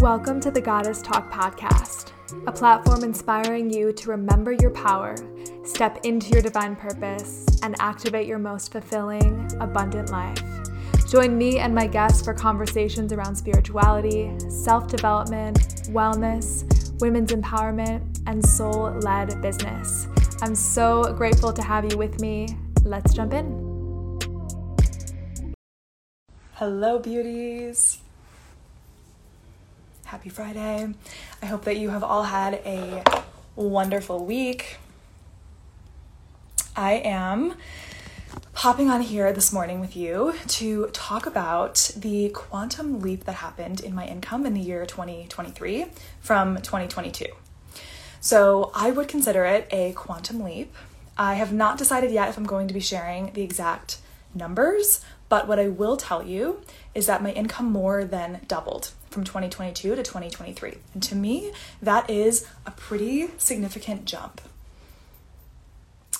Welcome to the Goddess Talk podcast, a platform inspiring you to remember your power, step into your divine purpose, and activate your most fulfilling, abundant life. Join me and my guests for conversations around spirituality, self development, wellness, women's empowerment, and soul led business. I'm so grateful to have you with me. Let's jump in. Hello, beauties. Happy Friday. I hope that you have all had a wonderful week. I am hopping on here this morning with you to talk about the quantum leap that happened in my income in the year 2023 from 2022. So, I would consider it a quantum leap. I have not decided yet if I'm going to be sharing the exact numbers, but what I will tell you is that my income more than doubled from 2022 to 2023. And to me, that is a pretty significant jump.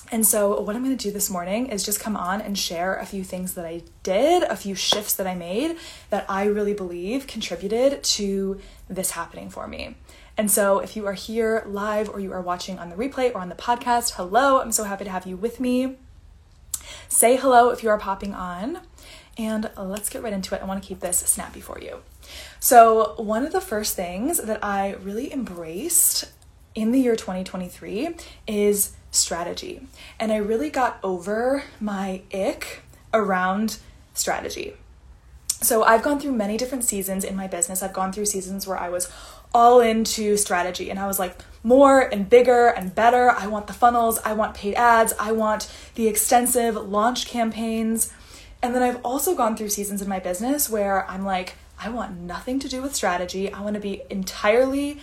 And so, what I'm going to do this morning is just come on and share a few things that I did, a few shifts that I made that I really believe contributed to this happening for me. And so, if you are here live or you are watching on the replay or on the podcast, hello, I'm so happy to have you with me. Say hello if you are popping on, and let's get right into it. I want to keep this snappy for you. So, one of the first things that I really embraced in the year 2023 is strategy. And I really got over my ick around strategy. So, I've gone through many different seasons in my business. I've gone through seasons where I was all into strategy and I was like, more and bigger and better. I want the funnels, I want paid ads, I want the extensive launch campaigns. And then I've also gone through seasons in my business where I'm like, I want nothing to do with strategy. I want to be entirely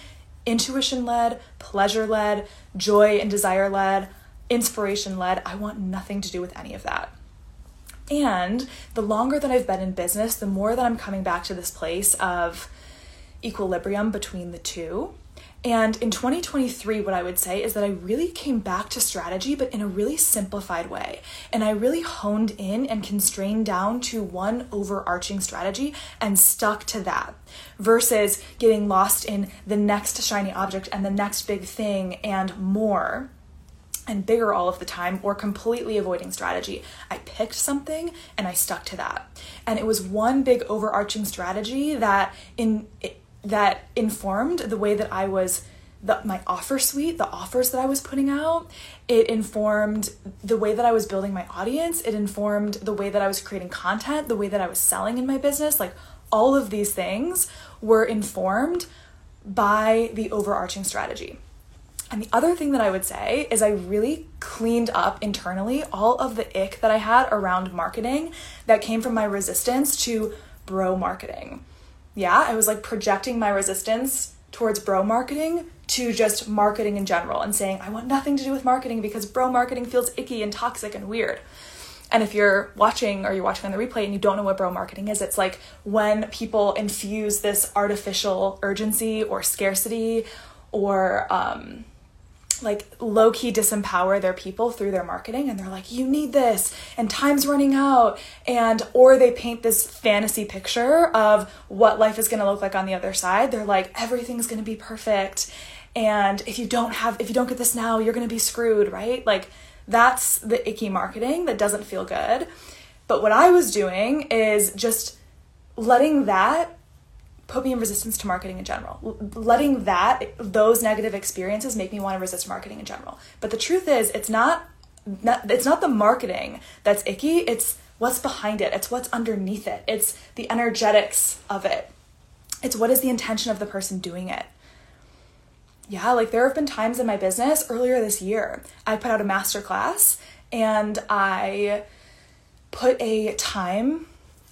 intuition led, pleasure led, joy and desire led, inspiration led. I want nothing to do with any of that. And the longer that I've been in business, the more that I'm coming back to this place of equilibrium between the two. And in 2023, what I would say is that I really came back to strategy, but in a really simplified way. And I really honed in and constrained down to one overarching strategy and stuck to that versus getting lost in the next shiny object and the next big thing and more and bigger all of the time or completely avoiding strategy. I picked something and I stuck to that. And it was one big overarching strategy that in that informed the way that I was the, my offer suite, the offers that I was putting out. It informed the way that I was building my audience. It informed the way that I was creating content, the way that I was selling in my business. Like all of these things were informed by the overarching strategy. And the other thing that I would say is I really cleaned up internally all of the ick that I had around marketing that came from my resistance to bro marketing yeah, I was like projecting my resistance towards bro marketing to just marketing in general and saying, I want nothing to do with marketing because bro marketing feels icky and toxic and weird. And if you're watching or you're watching on the replay and you don't know what bro marketing is, it's like when people infuse this artificial urgency or scarcity or um, like low key disempower their people through their marketing and they're like you need this and time's running out and or they paint this fantasy picture of what life is going to look like on the other side. They're like everything's going to be perfect and if you don't have if you don't get this now you're going to be screwed right? Like that's the icky marketing that doesn't feel good. But what i was doing is just letting that put me in resistance to marketing in general. letting that those negative experiences make me want to resist marketing in general. But the truth is, it's not, not it's not the marketing that's icky. It's what's behind it. It's what's underneath it. It's the energetics of it. It's what is the intention of the person doing it. Yeah, like there have been times in my business earlier this year, I put out a master class and I put a time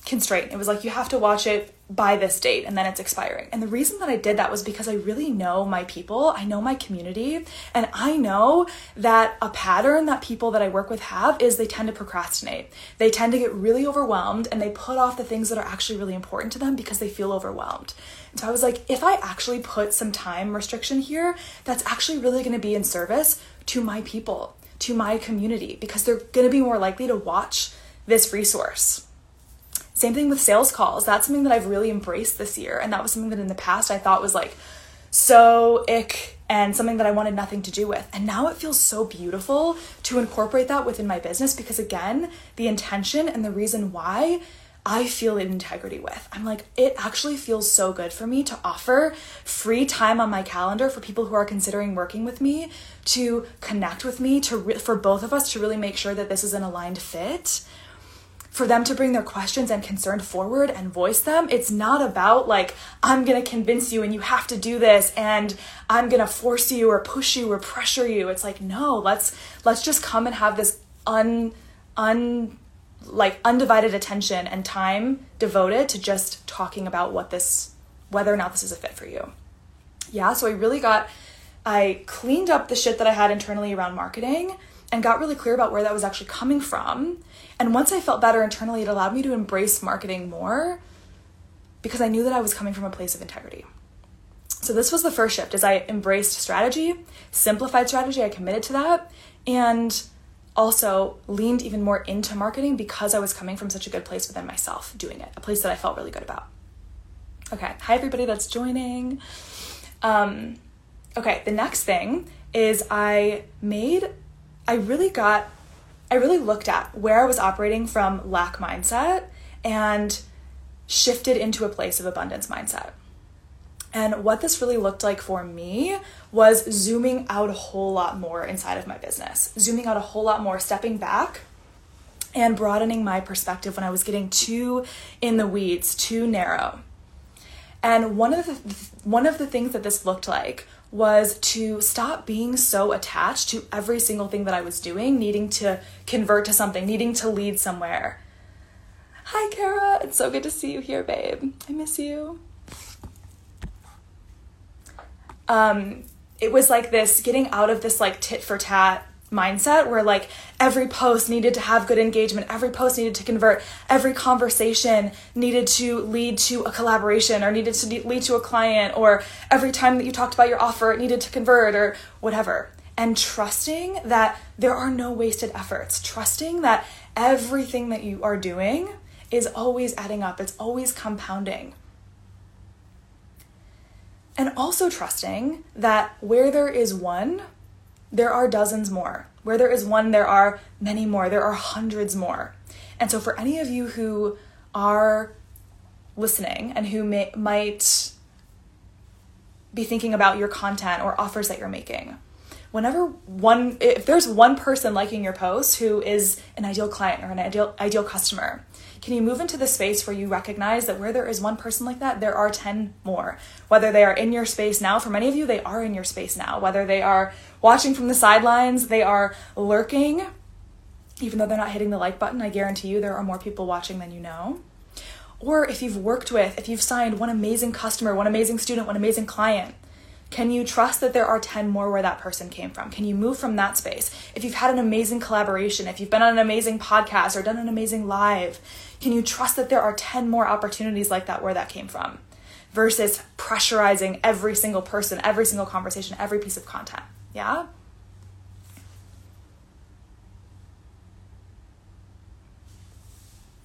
constraint. It was like you have to watch it by this date and then it's expiring. And the reason that I did that was because I really know my people, I know my community, and I know that a pattern that people that I work with have is they tend to procrastinate. They tend to get really overwhelmed and they put off the things that are actually really important to them because they feel overwhelmed. And so I was like, if I actually put some time restriction here, that's actually really going to be in service to my people to my community because they're going to be more likely to watch this resource. Same thing with sales calls. That's something that I've really embraced this year. And that was something that in the past I thought was like so ick and something that I wanted nothing to do with. And now it feels so beautiful to incorporate that within my business because, again, the intention and the reason why I feel in integrity with. I'm like, it actually feels so good for me to offer free time on my calendar for people who are considering working with me to connect with me, to re- for both of us to really make sure that this is an aligned fit for them to bring their questions and concerns forward and voice them. It's not about like, I'm gonna convince you and you have to do this and I'm gonna force you or push you or pressure you. It's like, no, let's let's just come and have this un un like undivided attention and time devoted to just talking about what this whether or not this is a fit for you. Yeah, so I really got I cleaned up the shit that I had internally around marketing and got really clear about where that was actually coming from and once I felt better internally, it allowed me to embrace marketing more because I knew that I was coming from a place of integrity. So this was the first shift as I embraced strategy, simplified strategy, I committed to that, and also leaned even more into marketing because I was coming from such a good place within myself doing it, a place that I felt really good about. Okay, hi everybody that's joining. Um, okay, the next thing is I made, I really got I really looked at where I was operating from lack mindset and shifted into a place of abundance mindset. And what this really looked like for me was zooming out a whole lot more inside of my business, zooming out a whole lot more, stepping back and broadening my perspective when I was getting too in the weeds, too narrow. And one of the one of the things that this looked like was to stop being so attached to every single thing that I was doing, needing to convert to something, needing to lead somewhere. Hi, Kara. It's so good to see you here, babe. I miss you. Um, it was like this getting out of this like tit for tat mindset where like every post needed to have good engagement, every post needed to convert, every conversation needed to lead to a collaboration or needed to lead to a client, or every time that you talked about your offer, it needed to convert or whatever. And trusting that there are no wasted efforts, trusting that everything that you are doing is always adding up, it's always compounding. And also trusting that where there is one, there are dozens more. Where there is one, there are many more. There are hundreds more. And so, for any of you who are listening and who may, might be thinking about your content or offers that you're making, whenever one, if there's one person liking your post who is an ideal client or an ideal ideal customer, can you move into the space where you recognize that where there is one person like that, there are 10 more? Whether they are in your space now, for many of you, they are in your space now. Whether they are watching from the sidelines, they are lurking, even though they're not hitting the like button, I guarantee you there are more people watching than you know. Or if you've worked with, if you've signed one amazing customer, one amazing student, one amazing client, can you trust that there are 10 more where that person came from? Can you move from that space? If you've had an amazing collaboration, if you've been on an amazing podcast or done an amazing live, can you trust that there are 10 more opportunities like that where that came from? Versus pressurizing every single person, every single conversation, every piece of content. Yeah?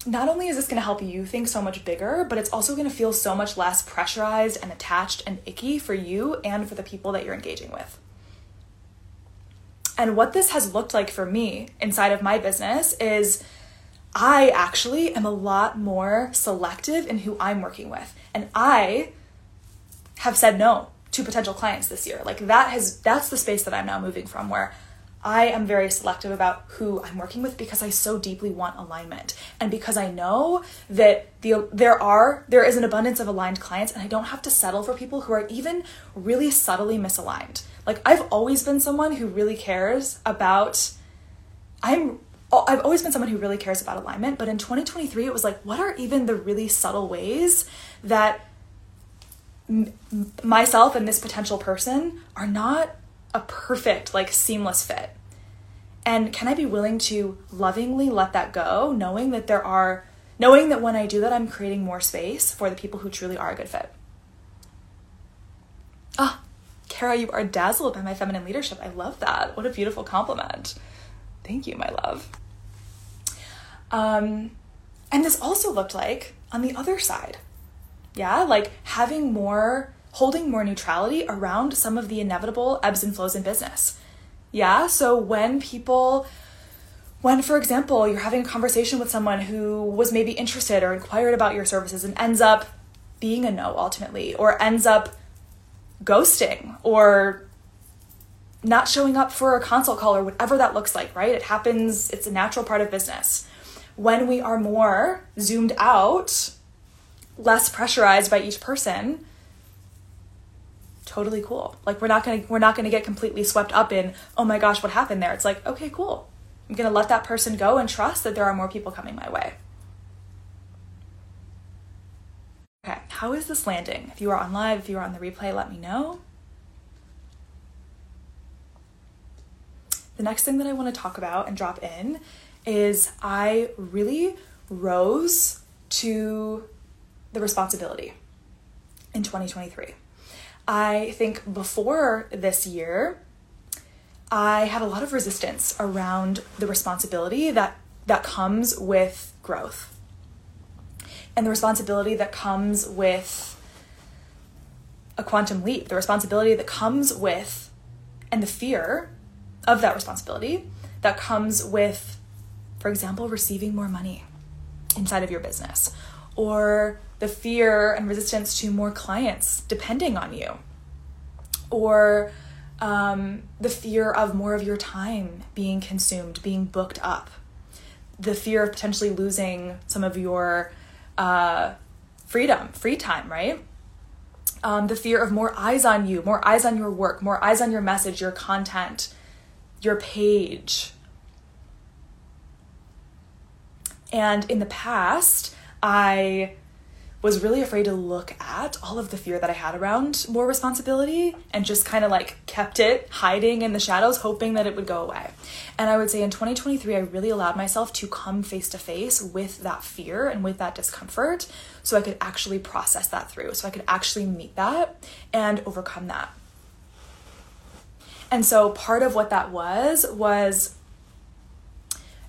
Not only is this going to help you think so much bigger, but it's also going to feel so much less pressurized and attached and icky for you and for the people that you're engaging with. And what this has looked like for me inside of my business is I actually am a lot more selective in who I'm working with. And I have said no to potential clients this year. Like that has that's the space that I'm now moving from where I am very selective about who I'm working with because I so deeply want alignment and because I know that the there are there is an abundance of aligned clients and I don't have to settle for people who are even really subtly misaligned. Like I've always been someone who really cares about I'm I've always been someone who really cares about alignment, but in 2023 it was like what are even the really subtle ways that m- myself and this potential person are not a perfect, like seamless fit? And can I be willing to lovingly let that go, knowing that there are, knowing that when I do that, I'm creating more space for the people who truly are a good fit? Ah, oh, Kara, you are dazzled by my feminine leadership. I love that. What a beautiful compliment. Thank you, my love. Um, and this also looked like on the other side. Yeah, like having more, holding more neutrality around some of the inevitable ebbs and flows in business. Yeah, so when people, when, for example, you're having a conversation with someone who was maybe interested or inquired about your services and ends up being a no ultimately, or ends up ghosting or not showing up for a consult call or whatever that looks like, right? It happens, it's a natural part of business. When we are more zoomed out, less pressurized by each person, totally cool. Like we're not going to we're not going to get completely swept up in, "Oh my gosh, what happened there?" It's like, "Okay, cool. I'm going to let that person go and trust that there are more people coming my way." Okay, how is this landing? If you are on live, if you are on the replay, let me know. The next thing that I want to talk about and drop in is I really rose to the responsibility in 2023. I think before this year, I had a lot of resistance around the responsibility that that comes with growth. And the responsibility that comes with a quantum leap, the responsibility that comes with and the fear of that responsibility that comes with, for example, receiving more money inside of your business, or the fear and resistance to more clients depending on you, or um, the fear of more of your time being consumed, being booked up, the fear of potentially losing some of your uh, freedom, free time, right? Um, the fear of more eyes on you, more eyes on your work, more eyes on your message, your content, your page. And in the past, I was really afraid to look at all of the fear that I had around more responsibility and just kind of like kept it hiding in the shadows, hoping that it would go away. And I would say in 2023, I really allowed myself to come face to face with that fear and with that discomfort so I could actually process that through, so I could actually meet that and overcome that. And so part of what that was was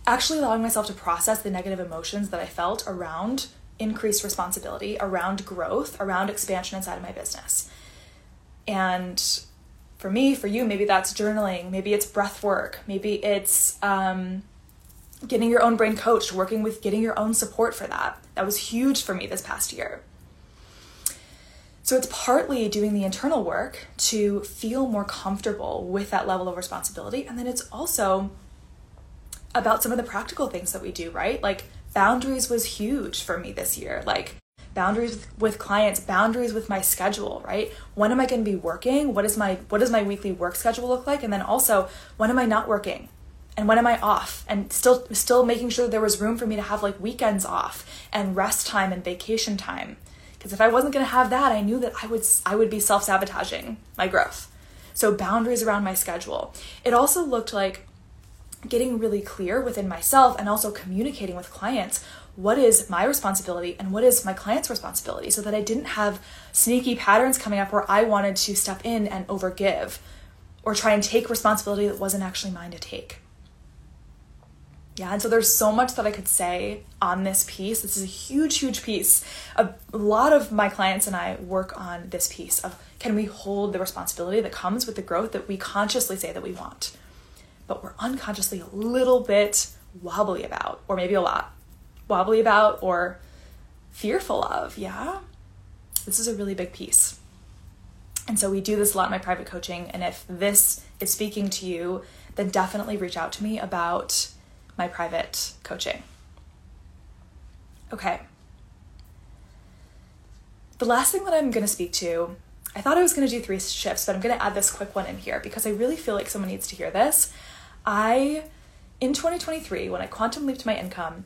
actually allowing myself to process the negative emotions that I felt around increased responsibility, around growth, around expansion inside of my business. And for me, for you, maybe that's journaling, maybe it's breath work, maybe it's um, getting your own brain coached, working with getting your own support for that. That was huge for me this past year. So it's partly doing the internal work to feel more comfortable with that level of responsibility. And then it's also about some of the practical things that we do, right? Like boundaries was huge for me this year. Like boundaries with, clients, boundaries with my schedule, right? When am I going to be working? What is my what does my weekly work schedule look like? And then also, when am I not working? And when am I off? And still still making sure there was room for me to have like weekends off and rest time and vacation time because if I wasn't going to have that, I knew that I would I would be self-sabotaging my growth. So boundaries around my schedule. It also looked like getting really clear within myself and also communicating with clients what is my responsibility and what is my client's responsibility so that I didn't have sneaky patterns coming up where I wanted to step in and overgive or try and take responsibility that wasn't actually mine to take. Yeah, and so there's so much that I could say on this piece. This is a huge, huge piece. A lot of my clients and I work on this piece of can we hold the responsibility that comes with the growth that we consciously say that we want, but we're unconsciously a little bit wobbly about, or maybe a lot wobbly about, or fearful of. Yeah, this is a really big piece. And so we do this a lot in my private coaching. And if this is speaking to you, then definitely reach out to me about my private coaching. Okay. The last thing that I'm going to speak to, I thought I was going to do three shifts, but I'm going to add this quick one in here because I really feel like someone needs to hear this. I, in 2023, when I quantum leaped my income,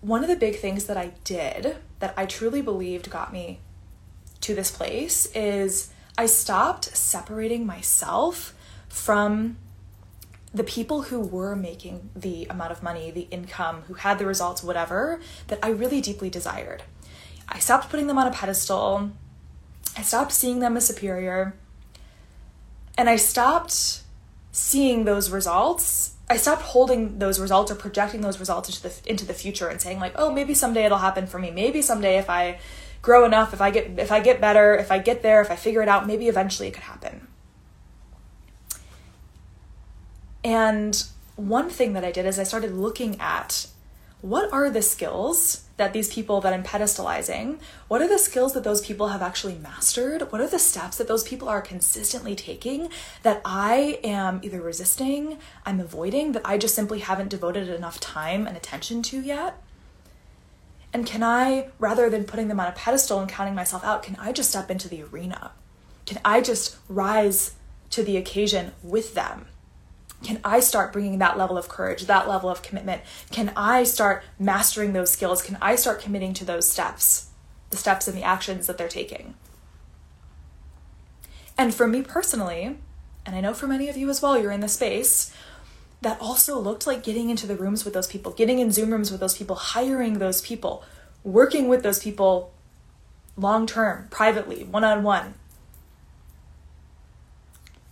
one of the big things that I did that I truly believed got me to this place is I stopped separating myself from the people who were making the amount of money, the income, who had the results, whatever, that I really deeply desired. I stopped putting them on a pedestal. I stopped seeing them as superior. And I stopped seeing those results I stopped holding those results or projecting those results into the into the future and saying like, oh, maybe someday it'll happen for me. Maybe someday if I grow enough, if I get if I get better, if I get there, if I figure it out, maybe eventually it could happen. And one thing that I did is I started looking at what are the skills that these people that I'm pedestalizing, what are the skills that those people have actually mastered? What are the steps that those people are consistently taking that I am either resisting, I'm avoiding, that I just simply haven't devoted enough time and attention to yet? And can I, rather than putting them on a pedestal and counting myself out, can I just step into the arena? Can I just rise to the occasion with them? Can I start bringing that level of courage, that level of commitment? Can I start mastering those skills? Can I start committing to those steps, the steps and the actions that they're taking? And for me personally, and I know for many of you as well, you're in the space, that also looked like getting into the rooms with those people, getting in Zoom rooms with those people, hiring those people, working with those people long term, privately, one on one,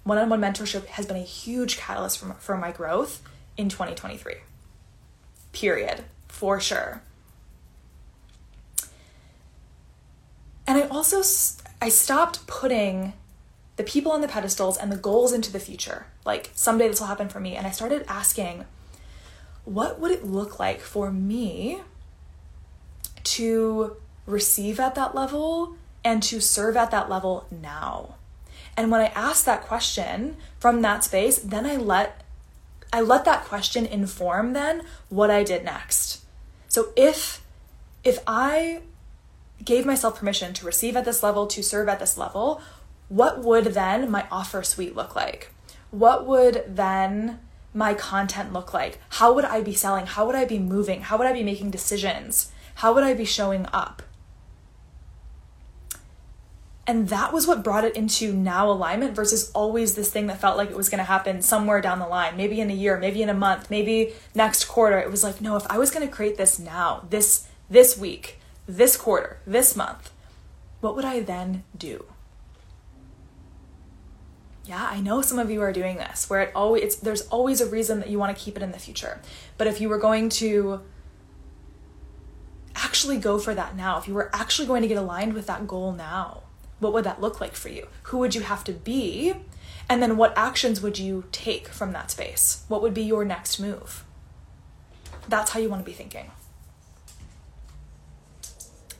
one on one mentorship has been a huge catalyst for, for my growth in 2023. Period. For sure. And I also I stopped putting the people on the pedestals and the goals into the future. Like someday this will happen for me and I started asking what would it look like for me to receive at that level and to serve at that level now? And when I ask that question from that space, then I let I let that question inform then what I did next. So if if I gave myself permission to receive at this level, to serve at this level, what would then my offer suite look like? What would then my content look like? How would I be selling? How would I be moving? How would I be making decisions? How would I be showing up? And that was what brought it into now alignment versus always this thing that felt like it was going to happen somewhere down the line, maybe in a year, maybe in a month, maybe next quarter. It was like, no, if I was going to create this now, this this week, this quarter, this month, what would I then do? Yeah, I know some of you are doing this where it always it's, there's always a reason that you want to keep it in the future. But if you were going to actually go for that now, if you were actually going to get aligned with that goal now, what would that look like for you? Who would you have to be? And then what actions would you take from that space? What would be your next move? That's how you want to be thinking.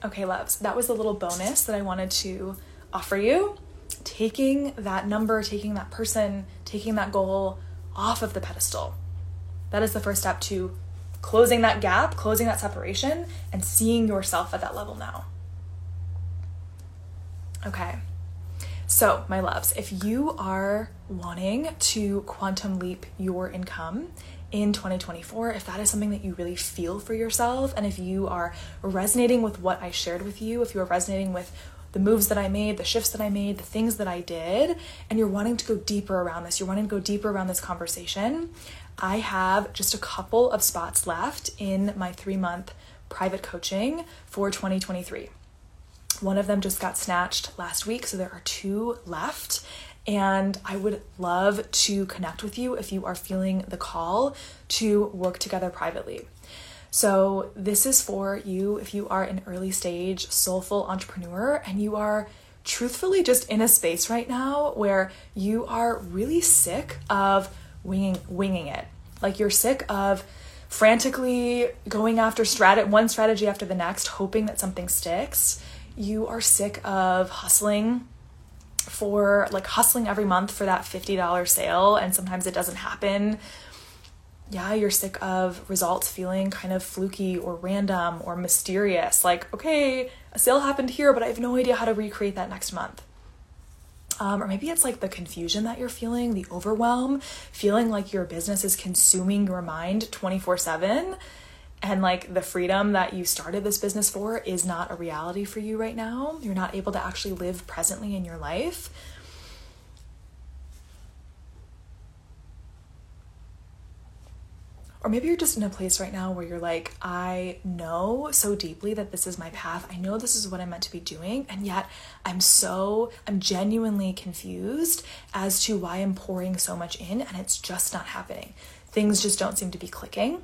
Okay, loves, that was a little bonus that I wanted to offer you. Taking that number, taking that person, taking that goal off of the pedestal. That is the first step to closing that gap, closing that separation, and seeing yourself at that level now. Okay. So, my loves, if you are wanting to quantum leap your income in 2024, if that is something that you really feel for yourself, and if you are resonating with what I shared with you, if you are resonating with the moves that I made, the shifts that I made, the things that I did, and you're wanting to go deeper around this, you're wanting to go deeper around this conversation, I have just a couple of spots left in my three month private coaching for 2023. One of them just got snatched last week, so there are two left. And I would love to connect with you if you are feeling the call to work together privately. So, this is for you if you are an early stage soulful entrepreneur and you are truthfully just in a space right now where you are really sick of winging winging it. Like you're sick of frantically going after strat one strategy after the next hoping that something sticks you are sick of hustling for like hustling every month for that $50 sale and sometimes it doesn't happen. Yeah, you're sick of results feeling kind of fluky or random or mysterious. Like, okay, a sale happened here, but I have no idea how to recreate that next month. Um, or maybe it's like the confusion that you're feeling, the overwhelm, feeling like your business is consuming your mind 24 7 and like the freedom that you started this business for is not a reality for you right now. You're not able to actually live presently in your life. or maybe you're just in a place right now where you're like, I know so deeply that this is my path. I know this is what I'm meant to be doing. And yet I'm so, I'm genuinely confused as to why I'm pouring so much in and it's just not happening. Things just don't seem to be clicking.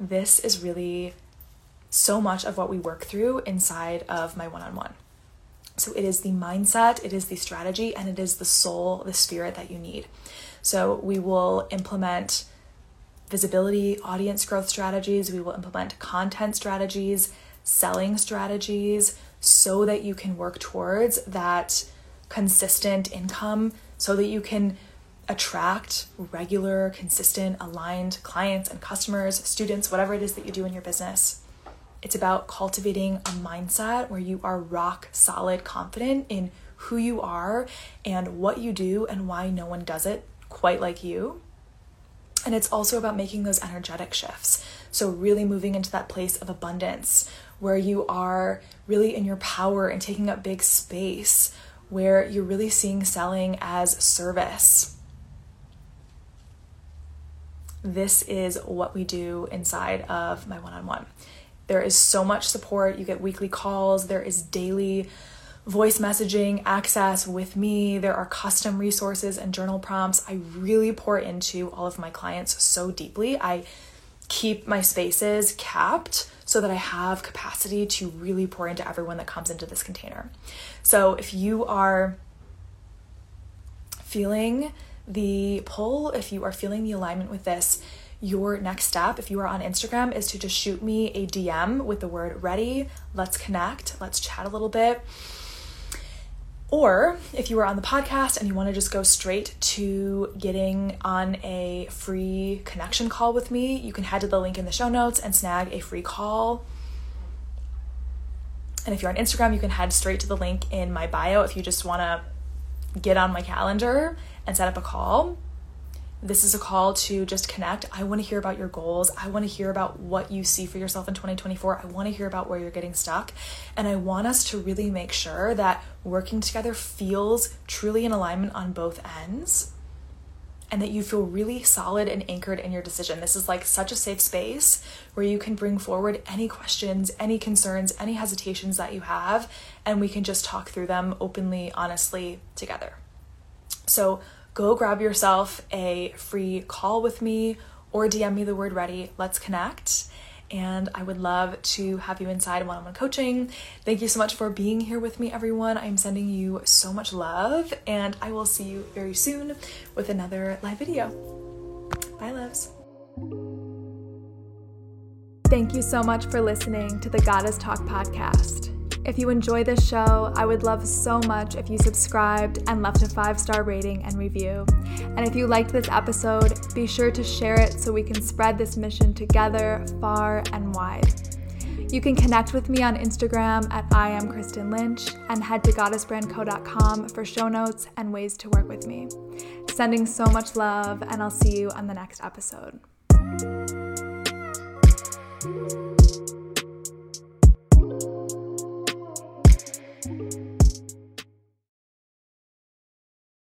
This is really so much of what we work through inside of my one on one. So it is the mindset, it is the strategy, and it is the soul, the spirit that you need. So we will implement visibility, audience growth strategies. We will implement content strategies, selling strategies, so that you can work towards that consistent income, so that you can attract regular, consistent, aligned clients and customers, students, whatever it is that you do in your business. It's about cultivating a mindset where you are rock solid confident in who you are and what you do and why no one does it quite like you. And it's also about making those energetic shifts. So, really moving into that place of abundance where you are really in your power and taking up big space, where you're really seeing selling as service. This is what we do inside of my one on one. There is so much support. You get weekly calls, there is daily voice messaging access with me. There are custom resources and journal prompts. I really pour into all of my clients so deeply. I keep my spaces capped so that I have capacity to really pour into everyone that comes into this container. So if you are feeling the pull, if you are feeling the alignment with this, your next step, if you are on Instagram, is to just shoot me a DM with the word ready. Let's connect. Let's chat a little bit. Or if you are on the podcast and you want to just go straight to getting on a free connection call with me, you can head to the link in the show notes and snag a free call. And if you're on Instagram, you can head straight to the link in my bio if you just want to get on my calendar and set up a call. This is a call to just connect. I want to hear about your goals. I want to hear about what you see for yourself in 2024. I want to hear about where you're getting stuck. And I want us to really make sure that working together feels truly in alignment on both ends and that you feel really solid and anchored in your decision. This is like such a safe space where you can bring forward any questions, any concerns, any hesitations that you have, and we can just talk through them openly, honestly together. So, go grab yourself a free call with me or DM me the word ready. Let's connect. And I would love to have you inside one on one coaching. Thank you so much for being here with me, everyone. I'm sending you so much love, and I will see you very soon with another live video. Bye, loves. Thank you so much for listening to the Goddess Talk podcast. If you enjoy this show, I would love so much if you subscribed and left a five star rating and review. And if you liked this episode, be sure to share it so we can spread this mission together far and wide. You can connect with me on Instagram at I am Kristen Lynch and head to goddessbrandco.com for show notes and ways to work with me. Sending so much love, and I'll see you on the next episode.